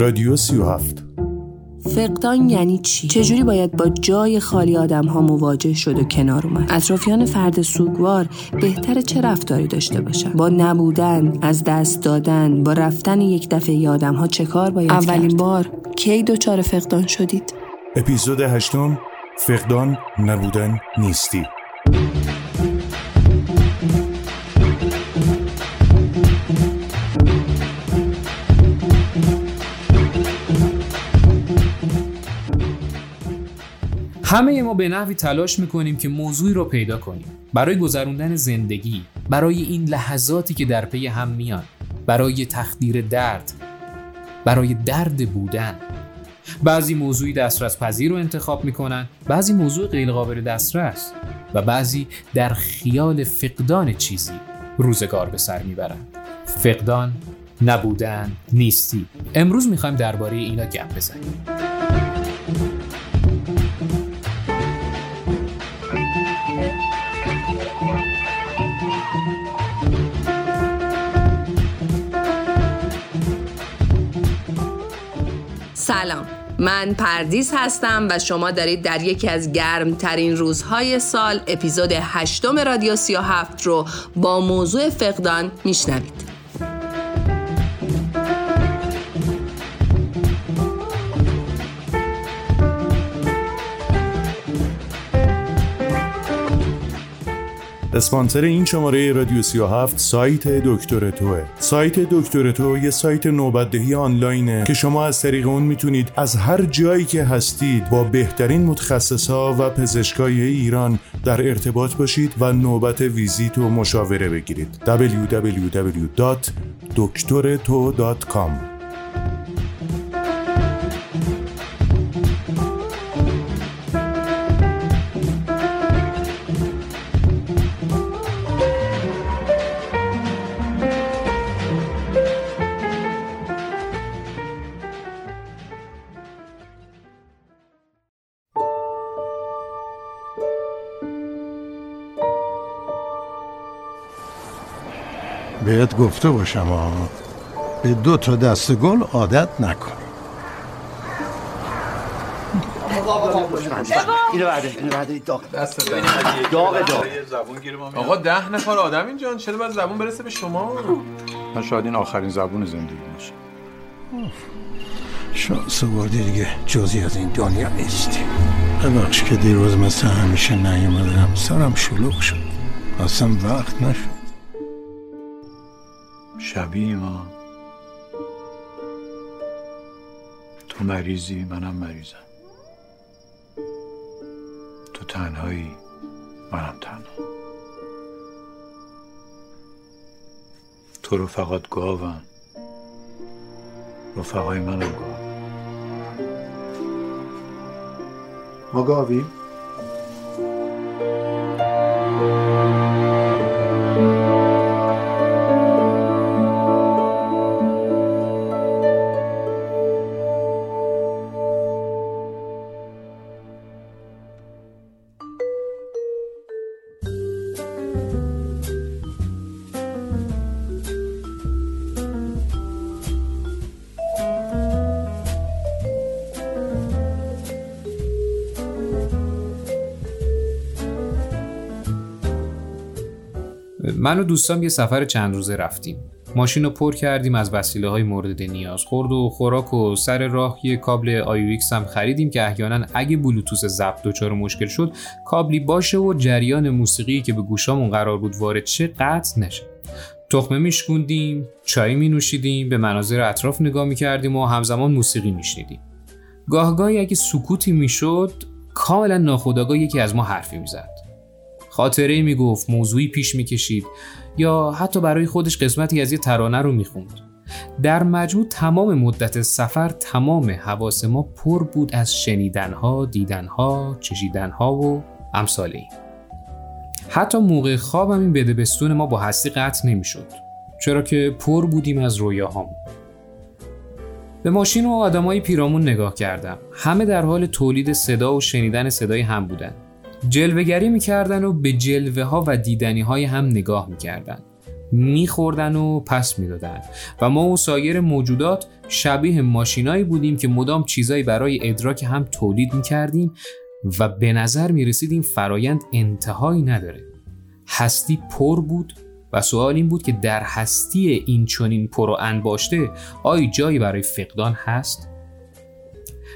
رادیو سی و هفت فقدان یعنی چی؟ چجوری باید با جای خالی آدم ها مواجه شد و کنار اومد؟ اطرافیان فرد سوگوار بهتر چه رفتاری داشته باشن؟ با نبودن، از دست دادن، با رفتن یک دفعه آدم ها چه کار باید اولین بار کی دچار فقدان شدید؟ اپیزود هشتم فقدان نبودن نیستی همه ما به نحوی تلاش می‌کنیم که موضوعی رو پیدا کنیم. برای گذروندن زندگی برای این لحظاتی که در پی هم میان برای تخدیر درد برای درد بودن. بعضی موضوعی دسترس پذیر رو انتخاب می‌کنن بعضی موضوع غیر قابل دسترس و بعضی در خیال فقدان چیزی روزگار به سر می‌برند. فقدان نبودن نیستی. امروز می‌خوایم درباره اینا گپ بزنیم. سلام. من پردیس هستم و شما دارید در یکی از گرمترین روزهای سال اپیزود هشتم رادیو 37 رو با موضوع فقدان میشنوید. اسپانسر این شماره رادیو 37 سایت دکتر توه. سایت دکتر تو یه سایت نوبتدهی آنلاینه که شما از طریق اون می‌تونید از هر جایی که هستید با بهترین متخصصا و پزشکای ایران در ارتباط باشید و نوبت ویزیت و مشاوره بگیرید. www.doktoreto.com بهت گفته باشم ها به دو تا دست گل عادت نکن. اینو اینو داغ. دست داغ. داغ آقا ده نفر آدم اینجا چرا باید زبون برسه به شما؟ من شاید این آخرین زبون زندگی باشه. شانس بردی دیگه جزی از این دنیا نیستی ببخش که دیروز مثل همیشه نیومدم. سرم شلوغ شد. اصلا وقت نشد. شبیه ما. تو مریضی منم مریضم. تو تنهایی منم تنها. تو رفقات گاوم رفقای منم گاو ما گاویم؟ من و دوستام یه سفر چند روزه رفتیم. ماشین رو پر کردیم از وسیله های مورد نیاز خورد و خوراک و سر راه یه کابل آیویکس هم خریدیم که احیانا اگه بلوتوس ضبط دچار مشکل شد کابلی باشه و جریان موسیقی که به گوشامون قرار بود وارد شه قطع نشه. تخمه میشکوندیم چای می نوشیدیم به مناظر اطراف نگاه می کردیم و همزمان موسیقی میشنیدیم. گاهگاهی اگه سکوتی می‌شد کاملا ناخودآگاه یکی از ما حرفی می‌زد. خاطره می‌گفت موضوعی پیش می‌کشید یا حتی برای خودش قسمتی از یه ترانه رو می‌خوند. در مجموع تمام مدت سفر تمام حواس ما پر بود از شنیدنها، دیدنها، چشیدنها و امثاله حتی موقع خواب هم این بدبستون ما با هستی قطع نمی‌شد. چرا که پر بودیم از رویاهام به ماشین و آدمای پیرامون نگاه کردم. همه در حال تولید صدا و شنیدن صدای هم بودن. جلوگری می‌کردن و به جلوه ها و دیدنی های هم نگاه می‌کردن. میخوردن و پس می‌دادن. و ما و سایر موجودات شبیه ماشینایی بودیم که مدام چیزایی برای ادراک هم تولید می‌کردیم و به نظر می‌رسید این فرایند انتهایی نداره. هستی پر بود و سوال این بود که در هستی این چنین پر و انباشته آیا جایی برای فقدان هست؟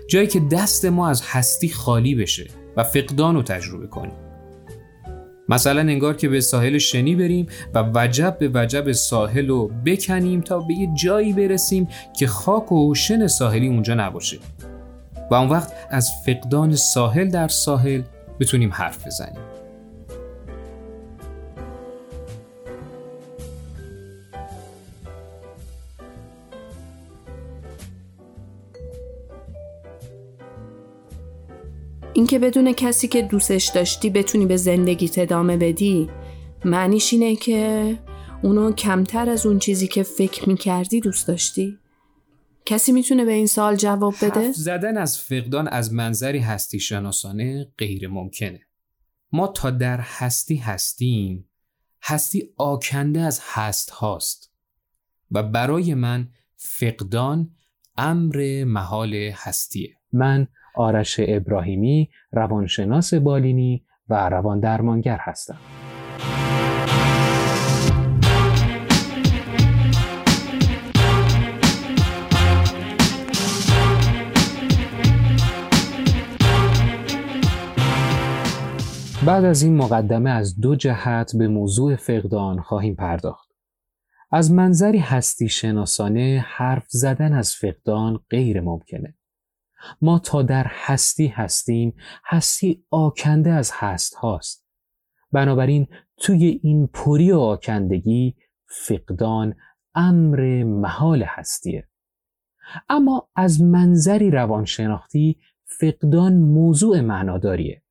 جایی که دست ما از هستی خالی بشه. و فقدان رو تجربه کنیم. مثلا انگار که به ساحل شنی بریم و وجب به وجب ساحل رو بکنیم تا به یه جایی برسیم که خاک و شن ساحلی اونجا نباشه. و اون وقت از فقدان ساحل در ساحل بتونیم حرف بزنیم. اینکه بدون کسی که دوستش داشتی بتونی به زندگیت ادامه بدی معنیش اینه که اونو کمتر از اون چیزی که فکر می‌کردی دوست داشتی؟ کسی می‌تونه به این سال جواب بده؟ حرف زدن از فقدان از منظری هستی شناسانه غیر ممکنه. ما تا در هستی هستیم هستی آکنده از هست هاست و برای من فقدان امر محال هستیه. من آرش ابراهیمی روانشناس بالینی و روان درمانگر هستم. بعد از این مقدمه از دو جهت به موضوع فقدان خواهیم پرداخت. از منظری هستی شناسانه حرف زدن از فقدان غیر ممکنه. ما تا در هستی هستیم هستی آکنده از هست هاست. بنابراین توی این پری و آکندگی فقدان امر محال هستیه. اما از منظری روانشناختی فقدان موضوع معناداریه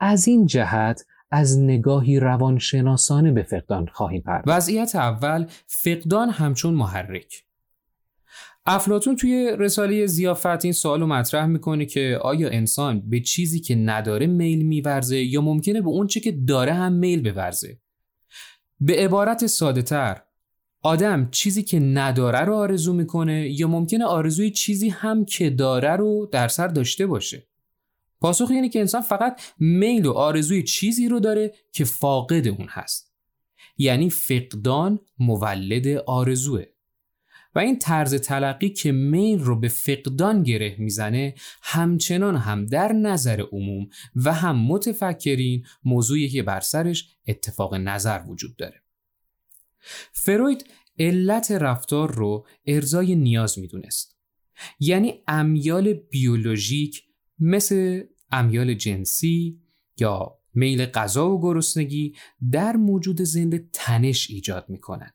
از این جهت از نگاهی روانشناسانه به فقدان خواهیم پرداخت. وضعیت اول فقدان همچون محرک. افلاتون توی رساله زیافت این سوال رو مطرح می‌کنه که آیا انسان به چیزی که نداره میل میورزه یا ممکنه به اون چی که داره هم میل بورزه؟ به عبارت ساده تر آدم چیزی که نداره رو آرزو می‌کنه یا ممکنه آرزوی چیزی هم که داره رو در سر داشته باشه؟ پاسخ اینه که انسان فقط میل و آرزوی چیزی رو داره که فاقد اون هست. یعنی فقدان مولد آرزوه. و این طرز تلقی که میل رو به فقدان گره می‌زنه همچنان هم در نظر عموم و هم متفکرین موضوعی که بر سرش اتفاق نظر وجود داره. فروید علت رفتار رو ارزای نیاز می‌دونست. یعنی امیال بیولوژیک مثل امیال جنسی یا میل غذا و گرسنگی در موجود زنده تنش ایجاد می‌کنن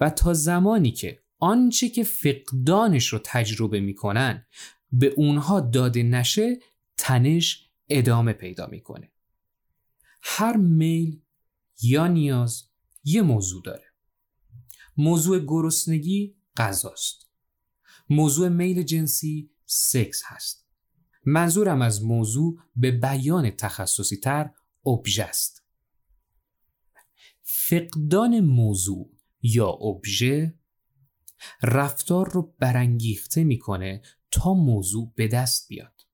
و تا زمانی که آنچه که فقدانش رو تجربه می‌کنن به اونها داده نشه تنش ادامه پیدا می‌کنه. هر میل یا نیاز یه موضوع داره. موضوع گرسنگی غذاست. موضوع میل جنسی سکس هست. منظورم از موضوع به بیان تخصصی تر ابژه است. فقدان موضوع یا ابژه رفتار رو برانگیخته می‌کنه تا موضوع به دست بیاد.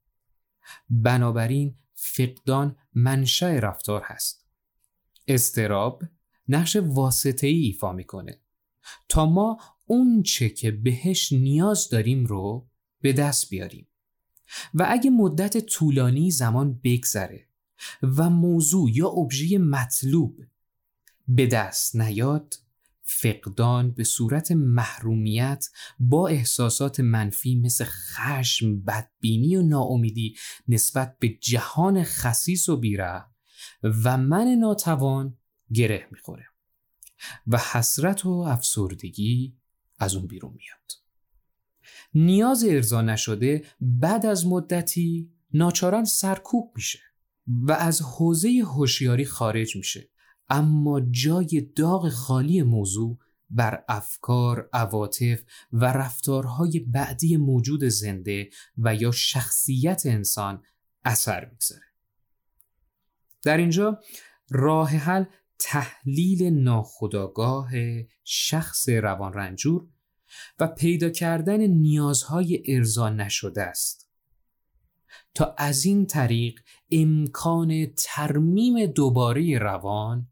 بنابراین فقدان منشأ رفتار هست. استراب نقش واسطه ای ایفا می‌کنه. تا ما اون چه که بهش نیاز داریم رو به دست بیاریم. و اگه مدت طولانی زمان بگذره و موضوع یا ابژه مطلوب به دست نیاد فقدان به صورت محرومیت با احساسات منفی مثل خشم، بدبینی و ناامیدی نسبت به جهان خصیص و بیره و من ناتوان گره می‌خوره و حسرت و افسردگی از اون بیرون میاد. نیاز ارضا نشده بعد از مدتی ناچاران سرکوب میشه و از حوزه هوشیاری خارج میشه اما جای داغ خالی موضوع بر افکار، عواطف و رفتارهای بعدی موجود زنده و یا شخصیت انسان اثر می‌گذاره. در اینجا راه حل تحلیل ناخودآگاه شخص روان رنجور و پیدا کردن نیازهای ارضا نشده است تا از این طریق امکان ترمیم دوباره روان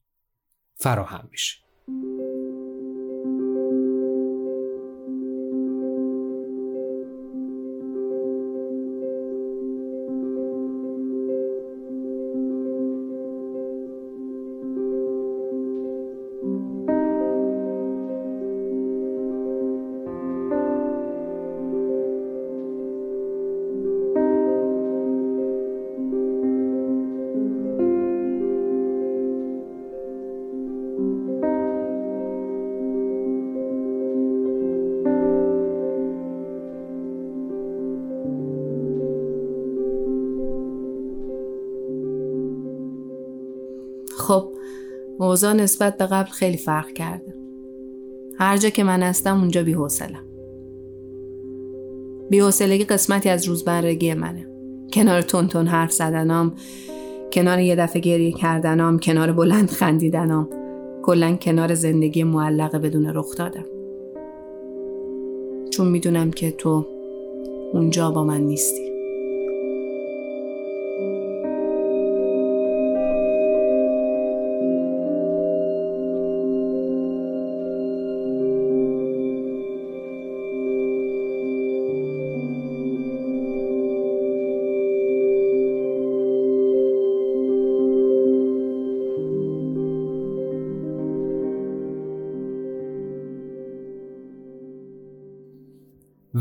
فراهم بشه خب اوضاع نسبت به قبل خیلی فرق کرده. هر جا که من هستم اونجا بی‌حوصله‌ام بی‌حوصلگی قسمتی از روزمرگی منه. کنار تون تون حرف زدنام کنار یه دفعه گریه کردنام کنار بلند خندیدنام. کلا کنار زندگی معلق بدون رخ دادم. چون می‌دونم که تو اونجا با من نیستی.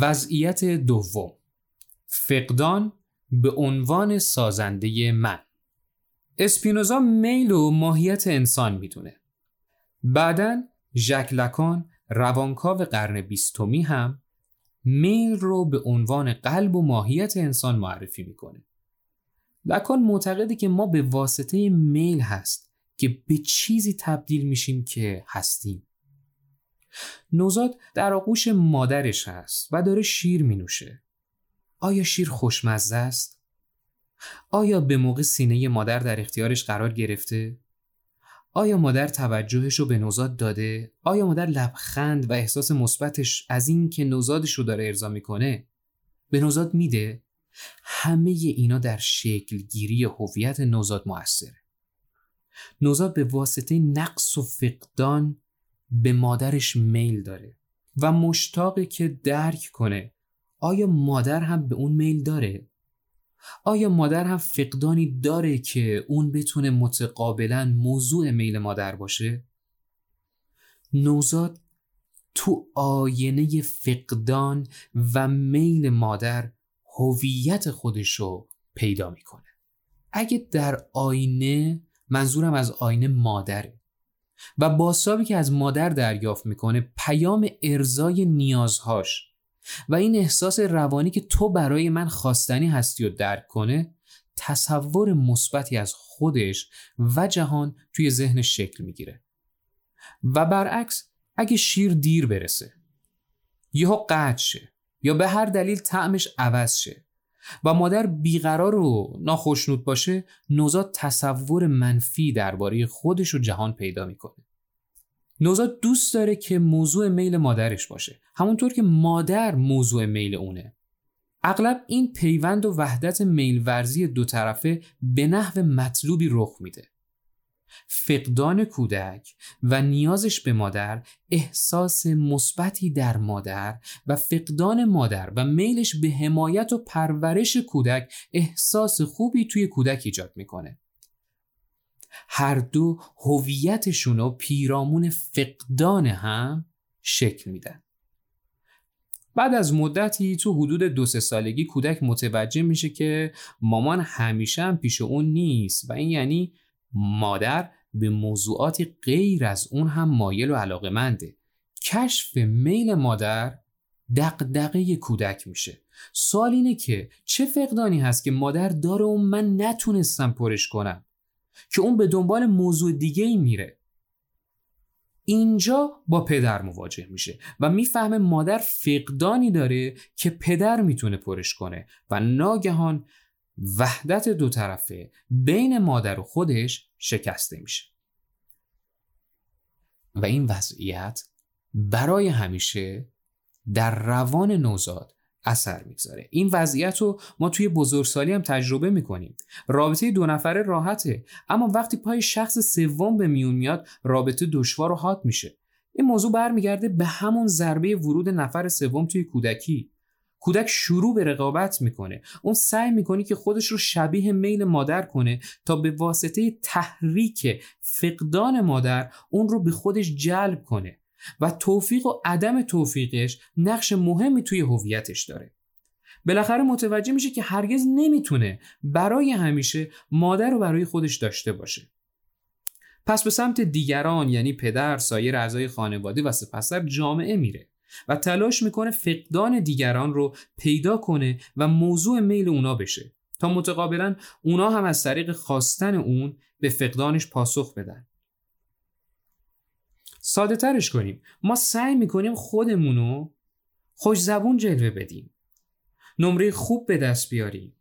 وضعیت دوم. فقدان به عنوان سازنده من. اسپینوزا میل و ماهیت انسان می‌دونه. بعدا ژک لکان روانکاو قرن بیستمی هم میل رو به عنوان قلب و ماهیت انسان معرفی می‌کنه. لکان معتقده که ما به واسطه میل هست که به چیزی تبدیل میشیم که هستیم. نوزاد در آغوش مادرش هست و داره شیر می نوشه. آیا شیر خوشمزه است؟ آیا به موقع سینه مادر در اختیارش قرار گرفته؟ آیا مادر توجهش رو به نوزاد داده؟ آیا مادر لبخند و احساس مثبتش از این که نوزادش رو داره ارضا می‌کنه به نوزاد میده؟ همه اینا در شکل گیری هویت نوزاد موثره. نوزاد به واسطه نقص و فقدان به مادرش میل داره و مشتاقه که درک کنه آیا مادر هم به اون میل داره؟ آیا مادر هم فقدانی داره که اون بتونه متقابلا موضوع میل مادر باشه؟ نوزاد تو آینه فقدان و میل مادر هویت خودشو پیدا می‌کنه اگه در آینه منظورم از آینه مادره و باسابی که از مادر دریافت می‌کنه پیام ارزای نیازهاش. و این احساس روانی که تو برای من خواستنی هستی و درک کنه تصور مثبتی از خودش و جهان توی ذهنش شکل می‌گیره. و برعکس اگه شیر دیر برسه یهو قطع شه یا به هر دلیل طعمش عوض شه و مادر بیقرار و ناخشنود باشه نوزاد تصور منفی درباره خودش و جهان پیدا می‌کنه. نوزاد دوست داره که موضوع میل مادرش باشه. همونطور که مادر موضوع میل اونه. اغلب این پیوند و وحدت میل ورزی دو طرفه به نحو مطلوبی رخ میده. فقدان کودک و نیازش به مادر احساس مثبتی در مادر و فقدان مادر و میلش به حمایت و پرورش کودک احساس خوبی توی کودک ایجاد می‌کنه. هر دو هویتشون و پیرامون فقدان هم شکل میدن. بعد از مدتی تو حدود دو سه سالگی کودک متوجه میشه که مامان همیشه هم پیش اون نیست و این یعنی مادر به موضوعاتی غیر از اون هم مایل و علاقه منده. کشف میل مادر دقدقه کودک میشه. سوال اینه که چه فقدانی هست که مادر داره و من نتونستم پرش کنم؟ که اون به دنبال موضوع دیگه ای میره. اینجا با پدر مواجه میشه و می‌فهمه مادر فقدانی داره که پدر می‌تونه پرش کنه و ناگهان وحدت دو طرفه بین مادر و خودش شکسته میشه. و این وضعیت برای همیشه در روان نوزاد اثر می‌گذاره این وضعیت رو ما توی بزرگسالی هم تجربه می‌کنیم. رابطه دو نفره راحته اما وقتی پای شخص سوم به میون میاد رابطه دشوار و حاد میشه. این موضوع برمیگرده به همون ضربه ورود نفر سوم توی کودکی. کودک شروع به رقابت می‌کنه. اون سعی می‌کنه که خودش رو شبیه میل مادر کنه تا به واسطه تحریک فقدان مادر اون رو به خودش جلب کنه و توفیق و عدم توفیقش نقش مهمی توی هویتش داره. بالاخره متوجه میشه که هرگز نمی‌تونه برای همیشه مادر رو برای خودش داشته باشه. پس به سمت دیگران یعنی پدر، سایر اعضای خانواده و سپسر جامعه میره. و تلاش می‌کنه فقدان دیگران رو پیدا کنه و موضوع میل اونا بشه تا متقابلا اونا هم از طریق خواستن اون به فقدانش پاسخ بدن. ساده ترش کنیم. ما سعی می‌کنیم خودمونو خوش زبون جلوه بدیم. نمره خوب به دست بیاریم.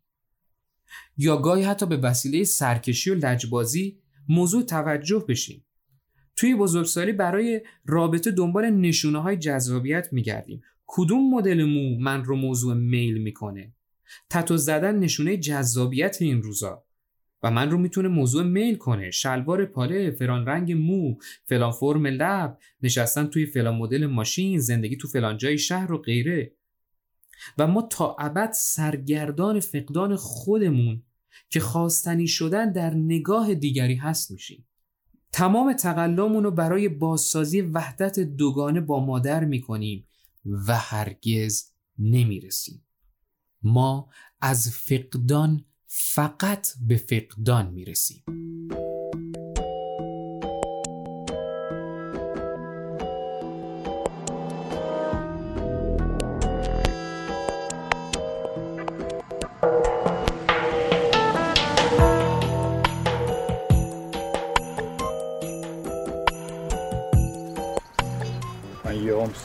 یا گاهی حتی به وسیله سرکشی و لجبازی موضوع توجه بشیم. توی بزرگسالی برای رابطه دنبال نشونه های جذابیت میگردیم. کدوم مدل مو من رو موضوع میل می‌کنه؟ تتو زدن نشونه جذابیت این روزا. و من رو می‌تونه موضوع میل کنه. شلوار پاره فلان رنگ مو فلان فرم لب نشستن توی فلان مدل ماشین زندگی تو فلان جای شهر و غیره. و ما تا ابد سرگردان فقدان خودمون که خواستنی شدن در نگاه دیگری هست میشیم. تمام تقلامون رو برای بازسازی وحدت دوگانه با مادر می‌کنیم و هرگز نمی‌رسیم. ما از فقدان فقط به فقدان می‌رسیم.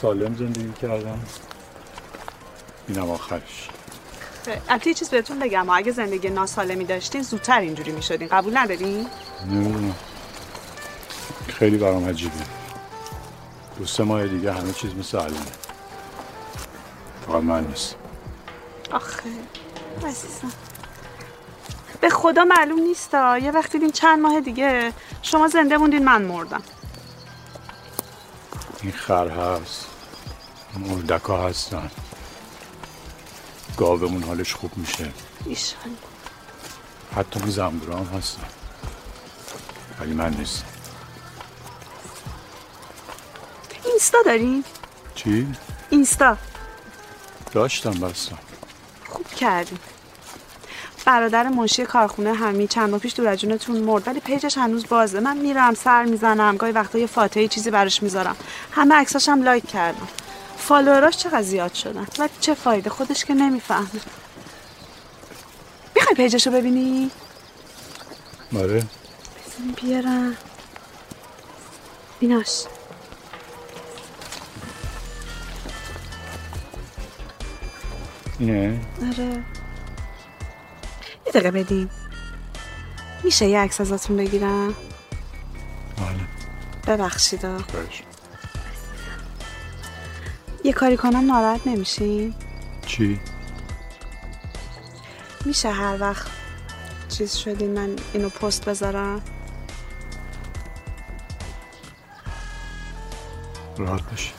سالم زندگی کردم. اینم آخرش. البته یه چیز بهتون بگم. اگه زندگی ناسالمی داشتین زودتر اینجوری می‌شدین قبول ندارین نمی‌دونم. خیلی برام عجیبه. دو سه ماه دیگه همه چیز مثل الانه فقط من نیست آخه عزیزم. به خدا معلوم نیستا. یه وقتی دیدین چند ماه دیگه. شما زنده موندین من مردم. این خر هست. مردک ها هستن. گاومون حالش خوب میشه. ایشان. حتی این زنبورا هم هستن. ولی من نیست اینستا دارین؟ چی؟ اینستا. داشتم بستم. خوب کردین. برادر منشی کارخونه همی چند ماه پیش دور از جونتون مرد ولی page ش هنوز بازه. من میرم سر می‌زنم. گاهی وقتا یه فاتحه چیزی براش می‌ذارم. همه عکساش هم like کردم. follower اش چقدر زیاد شدن؟ ولی چه فایده؟ خودش که نمی‌فهمه. می‌خوای page شو ببینی؟ آره. بزن بیارم. بیناش. اینه آره. یه دقیقه بدین میشه یه عکس ازتون بگیرم؟ بله. ببخشید. یه کاری کنم ناراحت نمیشین چی؟ میشه هر وقت چیز شدین من اینو پست بذارم؟ راحت باشی.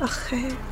آخه.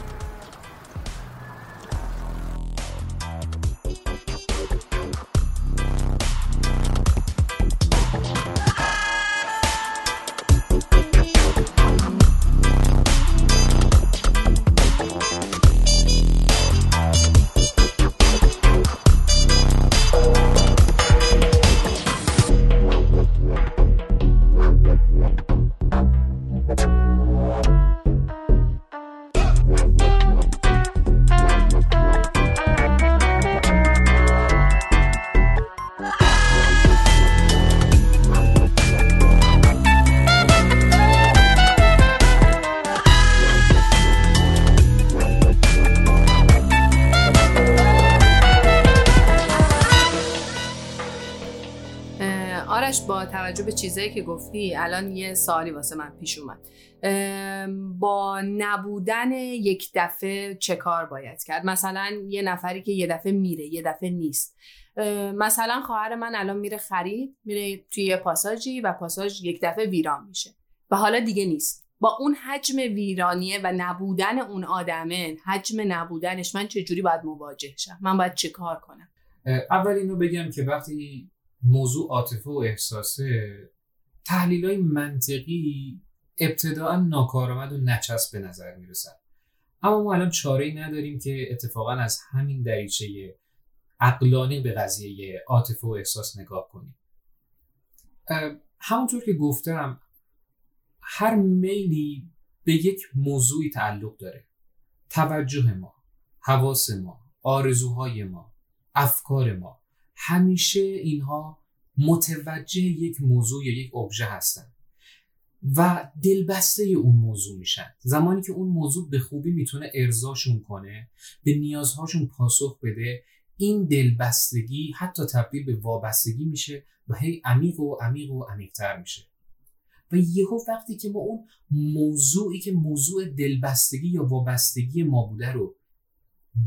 چیزایی که گفتی الان یه سوالی واسه من پیش اومد. با نبودن یک دفعه چه کار باید کرد؟ مثلا یه نفری که یه دفعه میره یه دفعه نیست. مثلا خواهر من الان میره خرید میره توی یه پاساژی و پاساژ یک دفعه ویران میشه. و حالا دیگه نیست. با اون حجم ویرانیه و نبودن اون آدمه حجم نبودنش من چجوری باید مواجه شم؟ من باید چه کار کنم؟ اول اینو بگم که وقتی موضوع عاطفه و احساسه تحلیل های منطقی ابتداعا ناکارآمد و نچسب به نظر می‌رسن اما ما الان چاره نداریم که اتفاقا از همین دریچه عقلانی به قضیه عاطفه و احساس نگاه کنیم. همونطور که گفتم هر میلی به یک موضوعی تعلق داره. توجه ما حواس ما آرزوهای ما افکار ما. همیشه اینها متوجه یک موضوع یا یک ابژه هستن و دلبسته اون موضوع میشن. زمانی که اون موضوع به خوبی می‌تونه ارزاشون کنه به نیازهاشون پاسخ بده این دلبستگی حتی تبدیل به وابستگی میشه و هی عمیق و عمیق و عمیقتر میشه. و یهو وقتی که ما اون موضوعی که موضوع دلبستگی یا وابستگی ما بوده رو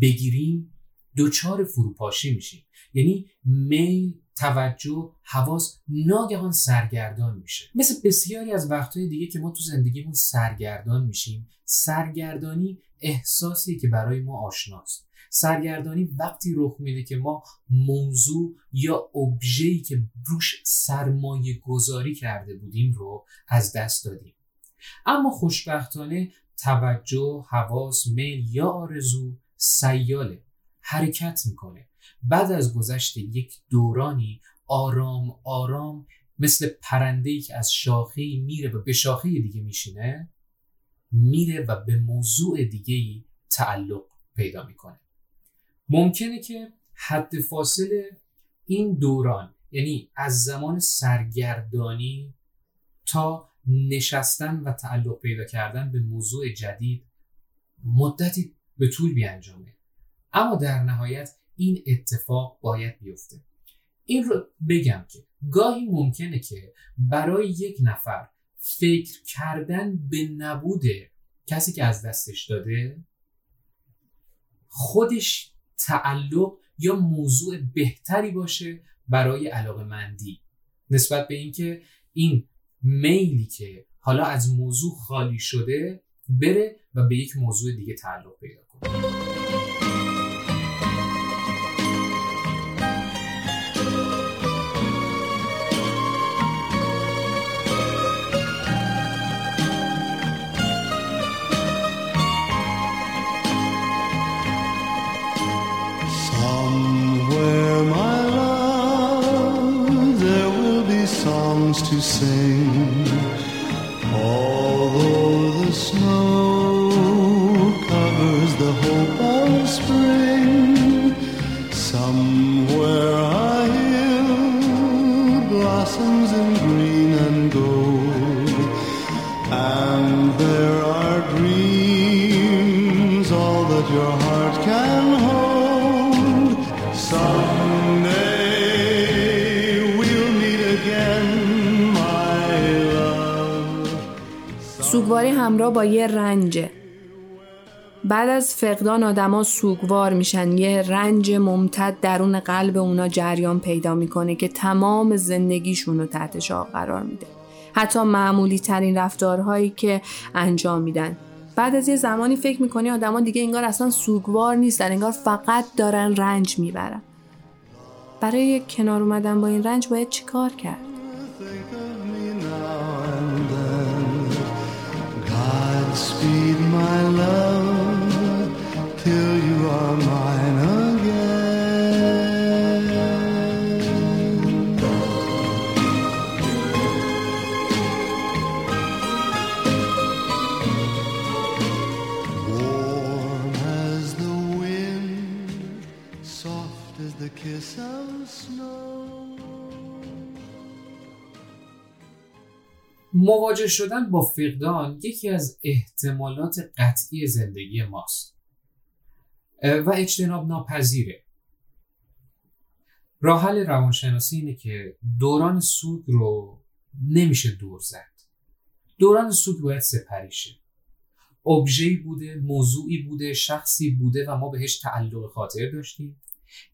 بگیریم دوچار فروپاشی میشیم. یعنی میل توجه حواس ناگهان سرگردان میشه. مثل بسیاری از وقتهای دیگه که ما تو زندگیمون سرگردان میشیم سرگردانی احساسی که برای ما آشناست. سرگردانی وقتی رخ میده که ما موضوع یا ابژه‌ای که روش سرمایه گذاری کرده بودیم رو از دست دادیم. اما خوشبختانه توجه، حواس، میل یا آرزو سیاله. حرکت می‌کنه. بعد از گذشت یک دورانی آرام آرام مثل پرنده که از شاخه میره و به شاخه دیگه میشینه میره و به موضوع دیگه تعلق پیدا می‌کنه. ممکنه که حد فاصله این دوران یعنی از زمان سرگردانی تا نشستن و تعلق پیدا کردن به موضوع جدید مدتی به طول بیانجامه. اما در نهایت این اتفاق باید بیفته. این رو بگم که گاهی ممکنه که برای یک نفر فکر کردن به نبوده کسی که از دستش داده خودش تعلق یا موضوع بهتری باشه برای علاقه مندی. نسبت به اینکه این میلی که حالا از موضوع خالی شده بره و به یک موضوع دیگه تعلق پیدا کنه. to say. با یه رنجه بعد از فقدان آدما سوگوار میشن. یه رنج ممتد درون قلب اونا جریان پیدا می‌کنه که تمام زندگیشون رو تحت شاه قرار میده. حتی معمولی ترین رفتارهایی که انجام میدن. بعد از یه زمانی فکر می‌کنی آدما دیگه انگار اصلا سوگوار نیستن انگار فقط دارن رنج می‌برن. برای کنار اومدن با این رنج باید چیکار کرد؟ My love مواجه شدن با فقدان یکی از احتمالات قطعی زندگی ماست. و اجتناب ناپذیره. راه حل روانشناسی اینه که دوران سوگ رو نمیشه دور زد. دوران سوگ باید سپری شه. ابژه‌ای بوده موضوعی بوده شخصی بوده و ما بهش تعلق خاطر داشتیم.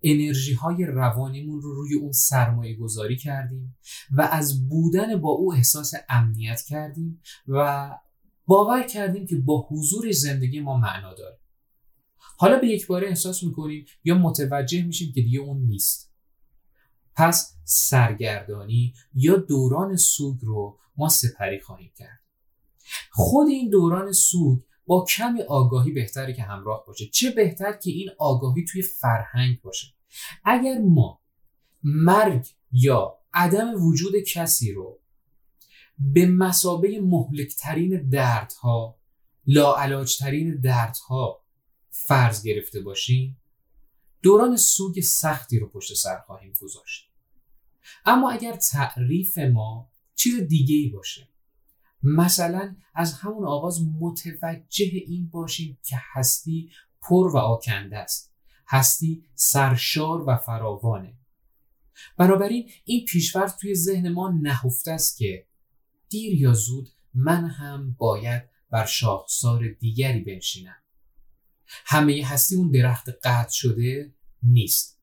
انرژی های روانیمون رو روی اون سرمایه گذاری کردیم و از بودن با او احساس امنیت کردیم و باور کردیم که با حضور زندگی ما معنا داره. حالا به یک باره احساس می‌کنیم یا متوجه میشیم که دیگه اون نیست. پس سرگردانی یا دوران سوگ رو ما سپری خواهیم کرد. خود این دوران سوگ با کمی آگاهی بهتره که همراه باشه. چه بهتر که این آگاهی توی فرهنگ باشه. اگر ما مرگ یا عدم وجود کسی رو به مسابه مهلکترین دردها لاعلاجترین دردها فرض گرفته باشیم دوران سوگ سختی رو پشت سر خواهیم گذاشت. اما اگر تعریف ما چیز دیگه ای باشه مثلا از همون آغاز متوجه این باشیم که هستی پر و آکنده است. هستی سرشار و فراوانه. بنابراین این پیشورد توی ذهن ما نهفته است که دیر یا زود من هم باید بر شاخسار دیگری بنشینم. همه هستی اون درخت قطع شده نیست.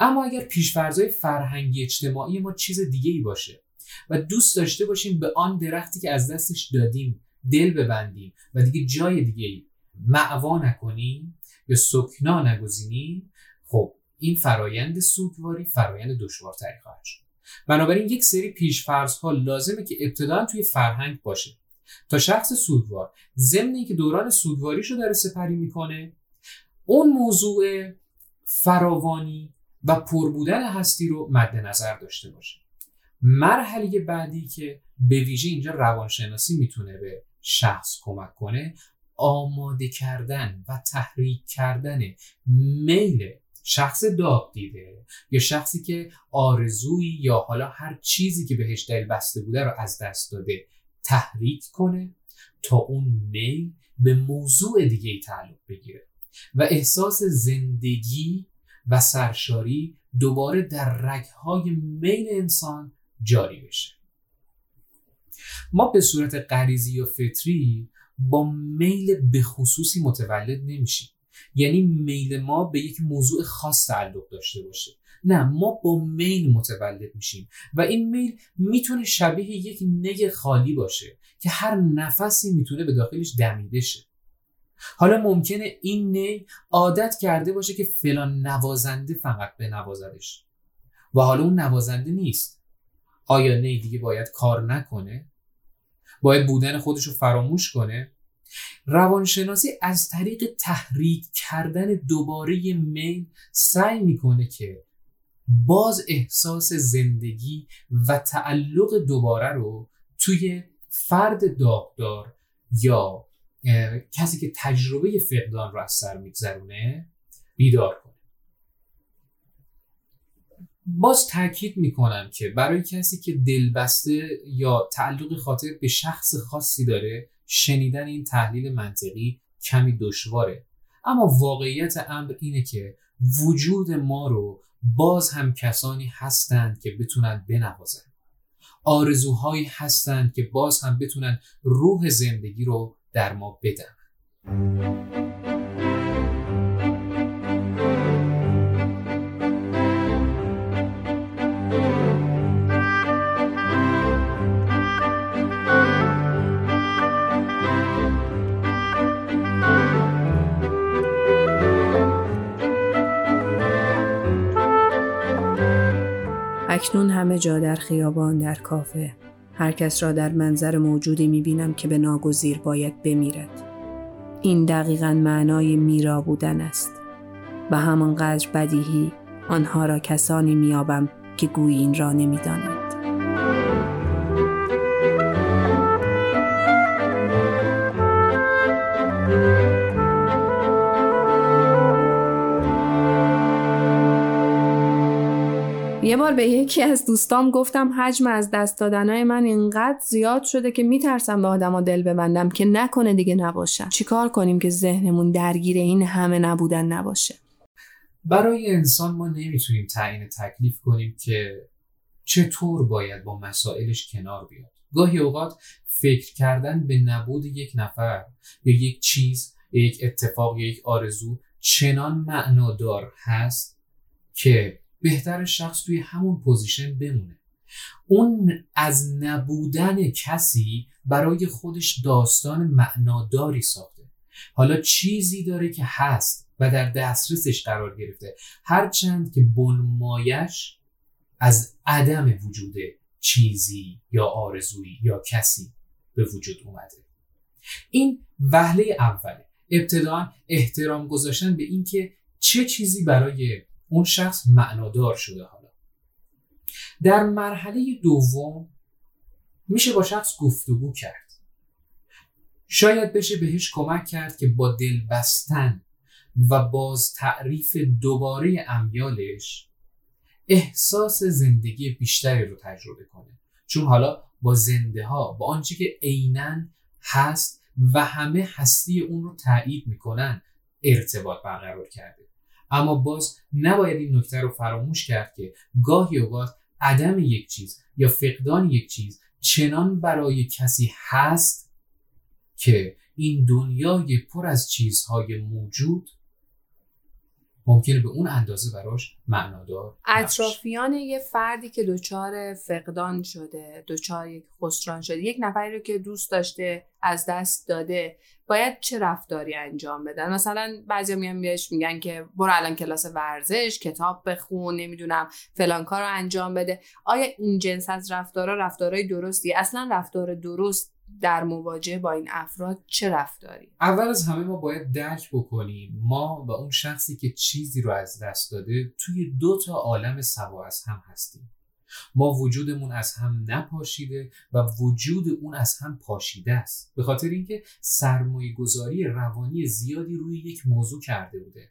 اما اگر پیشفرزای فرهنگی اجتماعی ما چیز دیگه ای باشه و دوست داشته باشیم به آن درختی که از دستش دادیم دل ببندیم و دیگه جای دیگه معوا نکنیم یا سکنا نگزینیم. خب این فرایند سوگواری فرایند دشوارتری خواهد شد. بنابراین یک سری پیشفرض ها لازمه که ابتدا توی فرهنگ باشه. تا شخص سوگوار ضمن که دوران سوگواریش رو داره سپری می‌کنه اون موضوع فراوانی و پر بودن هستی رو مد نظر داشته باشه. مرحله بعدی که به ویژه اینجا روانشناسی می‌تونه به شخص کمک کنه آماده کردن و تحریک کردن میل شخص داغ دیده یا شخصی که آرزویی یا حالا هر چیزی که بهش دل بسته بوده رو از دست داده تحریک کنه تا اون میل به موضوع دیگه تعلق بگیره. و احساس زندگی و سرشاری دوباره در رگهای میل انسان جاری بشه. ما به صورت غریزی یا فطری با میل به خصوصی متولد نمیشیم. یعنی میل ما به یک موضوع خاص تعلق داشته باشه. نه ما با میل متولد میشیم و این میل می‌تونه شبیه یک نگ خالی باشه که هر نفسی می‌تونه به داخلش دمیده شه. حالا ممکنه این نی عادت کرده باشه که فلان نوازنده فقط به نوازدش و حالا اون نوازنده نیست. آیا نی دیگه باید کار نکنه؟ باید بودن خودش رو فراموش کنه؟ روانشناسی از طریق تحریک کردن دوباره میل سعی می‌کنه که باز احساس زندگی و تعلق دوباره رو توی فرد داغدار یا کسی که تجربه فقدان رو از سر میگذرونه بیدار کنه. باز تاکید می‌کنم که برای کسی که دلبسته یا تعلق خاطر به شخص خاصی داره شنیدن این تحلیل منطقی کمی دشواره. اما واقعیت امر اینه که وجود ما رو باز هم کسانی هستند که بتونن بنوازن. آرزوهایی هستند که باز هم بتونن روح زندگی رو در ما بدن. اکنون همه جا در خیابان در کافه. هر کس را در منظر موجودی می‌بینم که به ناگزیر باید بمیرد. این دقیقا معنای میرا بودن است. و همانقدر بدیهی آنها را کسانی میابم که گویی این را نمی‌دانند. بار به یکی از دوستام گفتم حجم از دست دادنهای من اینقدر زیاد شده که میترسم به آدما دل ببندم که نکنه دیگه نباشن چیکار کنیم که ذهنمون درگیر این همه نبودن نباشه؟ برای انسان ما نمی‌تونیم تعیین تکلیف کنیم که چطور باید با مسائلش کنار بیاد. گاهی اوقات فکر کردن به نبود یک نفر یا یک چیز یا یک اتفاق یا یک آرزو چنان معنادار هست که بهتر شخص توی همون پوزیشن بمونه. اون از نبودن کسی برای خودش داستان معناداری ساخته. حالا چیزی داره که هست و در دسترسش قرار گرفته. هرچند که بنمایش از عدم وجود چیزی یا آرزویی یا کسی به وجود اومده. این وهله اوله. ابتدا احترام گذاشتن به اینکه چه چیزی برای اون شخص معنادار شده حالا. در مرحله دوم میشه با شخص گفتگو کرد. شاید بشه بهش کمک کرد که با دل بستن و باز تعریف دوباره امیالش احساس زندگی بیشتری رو تجربه کنه. چون حالا با زنده ها با آنچه که عینا هست و همه هستی اون رو تایید می‌کنن ارتباط برقرار کرده. اما باز نباید این نکته رو فراموش کرد که گاهی اوقات عدم یک چیز یا فقدان یک چیز چنان برای کسی هست که این دنیای پر از چیزهای موجود ممکنه به اون اندازه براش معنادار اطرافیان یه فردی که دچار فقدان شده دچار یک خسران شده یک نفری رو که دوست داشته از دست داده باید چه رفتاری انجام بدن؟ مثلا بعضیا میان بهش میگن که برو الان کلاس ورزش کتاب بخون نمی‌دونم فلان کار رو انجام بده. آیا این جنس از رفتارها رفتارهای درستی؟ اصلا رفتار درست در مواجهه با این افراد چه رفتاری؟ اول از همه ما باید درک بکنیم ما و اون شخصی که چیزی رو از دست داده توی دو تا عالم سوا از هم هستیم. ما وجودمون از هم نپاشیده و وجود اون از هم پاشیده است. به خاطر اینکه سرمایه گذاری روانی زیادی روی یک موضوع کرده بوده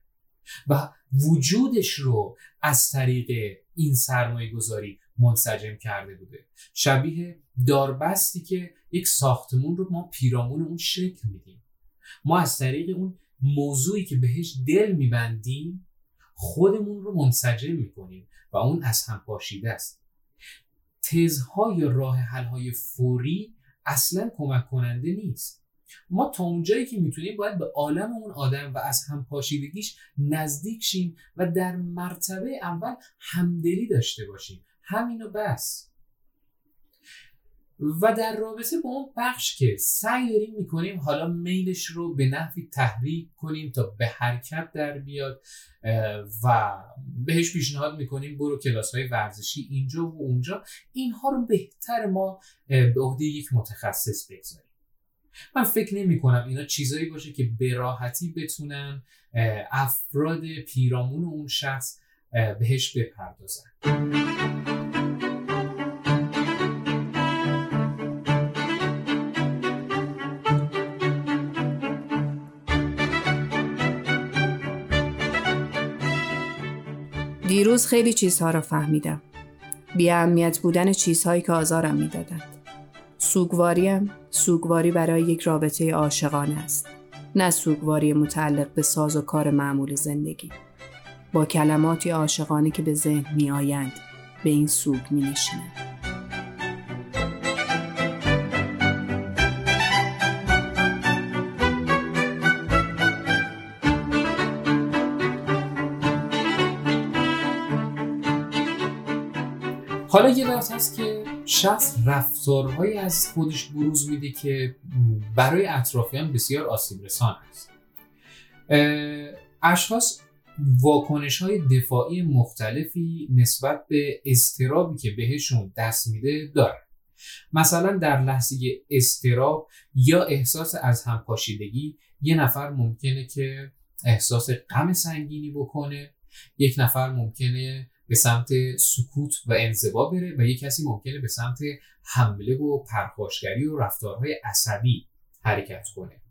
و وجودش رو از طریق این سرمایه گذاری منسجم کرده بوده. شبیه داربستی که یک ساختمون رو ما پیرامون اون شکل میدیم. ما از طریق اون موضوعی که بهش دل میبندیم خودمون رو منسجم می‌کنیم و اون از هم پاشیده است. تزهای راه حلهای فوری اصلا کمک کننده نیست. ما تا اونجایی که می‌تونیم باید به عالم اون آدم و از هم پاشیدگیش نزدیک شیم و در مرتبه اول همدلی داشته باشیم همینو بس. و در رابطه با اون بخش که سعی داریم می‌کنیم حالا میلش رو به نحوی تحریک کنیم تا به حرکت در بیاد و بهش پیشنهاد می‌کنیم برو کلاس های ورزشی اینجا و اونجا. اینها رو بهتر ما به عهده یک متخصص بگذاریم. من فکر نمی کنم اینا چیزایی باشه که به راحتی بتونن افراد پیرامون اون شخص بهش بپردازن. دیروز خیلی چیزها را فهمیدم. بی اهمیت بودن چیزهایی که آزارم می‌دادند. سوگواریم سوگواری برای یک رابطه عاشقانه است. نه سوگواری متعلق به ساز و کار معمول زندگی. با کلماتی عاشقانه که به ذهن می آیند به این سوگ می. حالا یه بحث هست که شخص رفتارهایی از خودش بروز میده که برای اطرافیان بسیار آسیب رسان است. اشخاص واکنش های دفاعی مختلفی نسبت به استرابی که بهشون دست میده داره مثلا در لحظه استراب یا احساس از همپاشیدگی یه نفر ممکنه که احساس غم سنگینی بکنه یک نفر ممکنه به سمت سکوت و انزوا بره و یک کسی ممکنه به سمت حمله و پرخاشگری و رفتارهای عصبی حرکت کنه.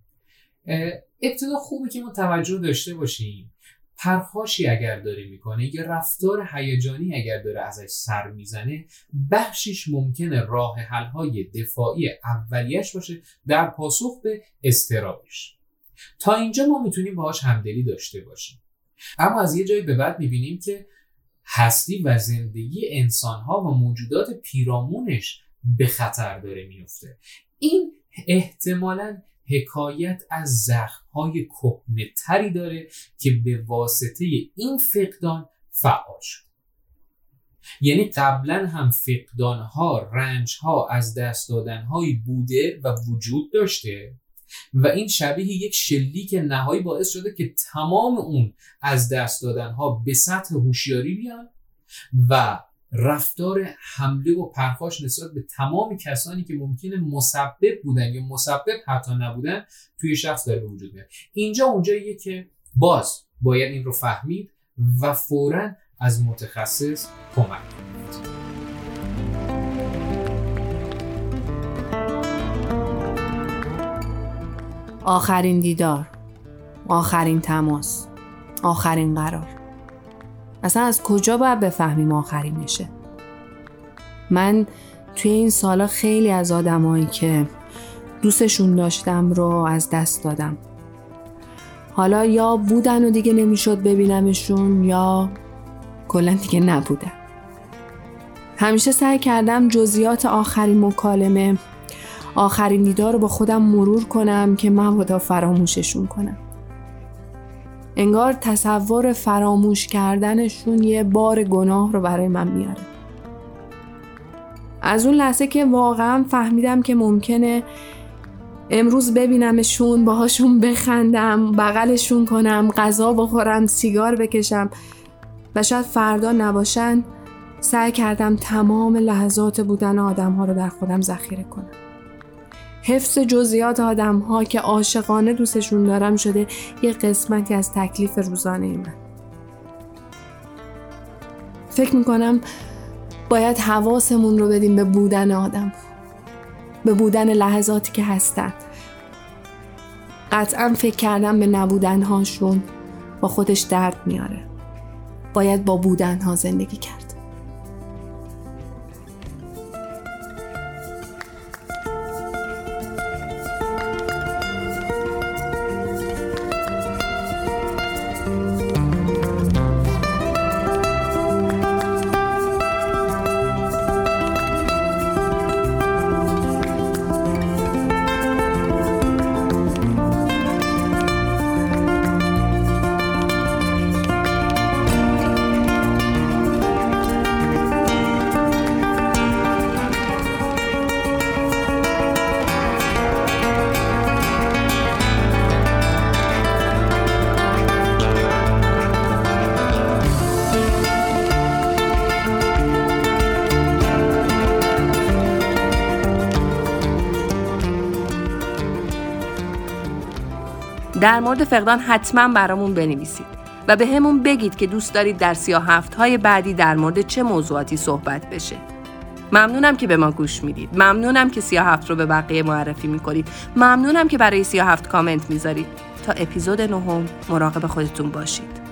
ابتدا خوبه که ما توجه داشته باشیم. پرخاشی اگر داره می‌کنه یا رفتار هیجانی اگر داره ازش سر می‌زنه بخشش ممکنه راه حلهای دفاعی اولیش باشه در پاسخ به استرابش تا اینجا ما می‌تونیم باهاش همدلی داشته باشیم. اما از یه جایی به بعد می‌بینیم که هستی و زندگی انسانها و موجودات پیرامونش به خطر داره میفته این احتمالا حکایت از زخمهای کهنه تری داره که به واسطه این فقدان فعال شد. یعنی قبلا هم فقدانها رنجها از دست دادنهایی بوده و وجود داشته و این شبیه یک شلیک نهایی باعث شده که تمام اون از دست دادنها به سطح هوشیاری بیان و رفتار حمله و پرخاش نسبت به تمام کسانی که ممکنه مسبب بودن یا مسبب حتی نبودن توی شخص داره به وجود میاد. اینجا اونجاییه که باز باید این رو فهمید و فورا از متخصص کمک گرفت آخرین دیدار آخرین تماس آخرین قرار. اصلا از کجا باید بفهمیم آخرینشه؟ من توی این سالا خیلی از آدمایی که دوستشون داشتم رو از دست دادم. حالا یا بودن و دیگه نمی‌شد ببینمشون یا کلا دیگه نبودن. همیشه سعی کردم جزئیات آخرین مکالمه آخرین دیدار رو با خودم مرور کنم که مبادا فراموششون کنم. انگار تصور فراموش کردنشون یه بار گناه رو برای من میاره. از اون لحظه که واقعا فهمیدم که ممکنه امروز ببینمشون باهاشون بخندم بغلشون کنم غذا بخورم سیگار بکشم و شاید فردا نباشن سعی کردم تمام لحظات بودن آدم ها رو در خودم ذخیره کنم. حفظ جزئیات آدم ها که عاشقانه دوستشون دارم شده یه قسمتی از تکلیف روزانه من. فکر می‌کنم باید حواسمون رو بدیم به بودن آدم. به بودن لحظاتی که هستن. قطعا فکر کردم به نبودن هاشون با خودش درد میاره باید با بودن ها زندگی کرد. در مورد فقدان حتما برامون بنویسید و به همون بگید که دوست دارید در سیاه هفت های بعدی در مورد چه موضوعاتی صحبت بشه. ممنونم که به ما گوش می‌دید. ممنونم که سیاه هفت رو به بقیه معرفی می‌کنید. ممنونم که برای سیاه هفت کامنت می‌ذارید. تا اپیزود نهم مراقب خودتون باشید.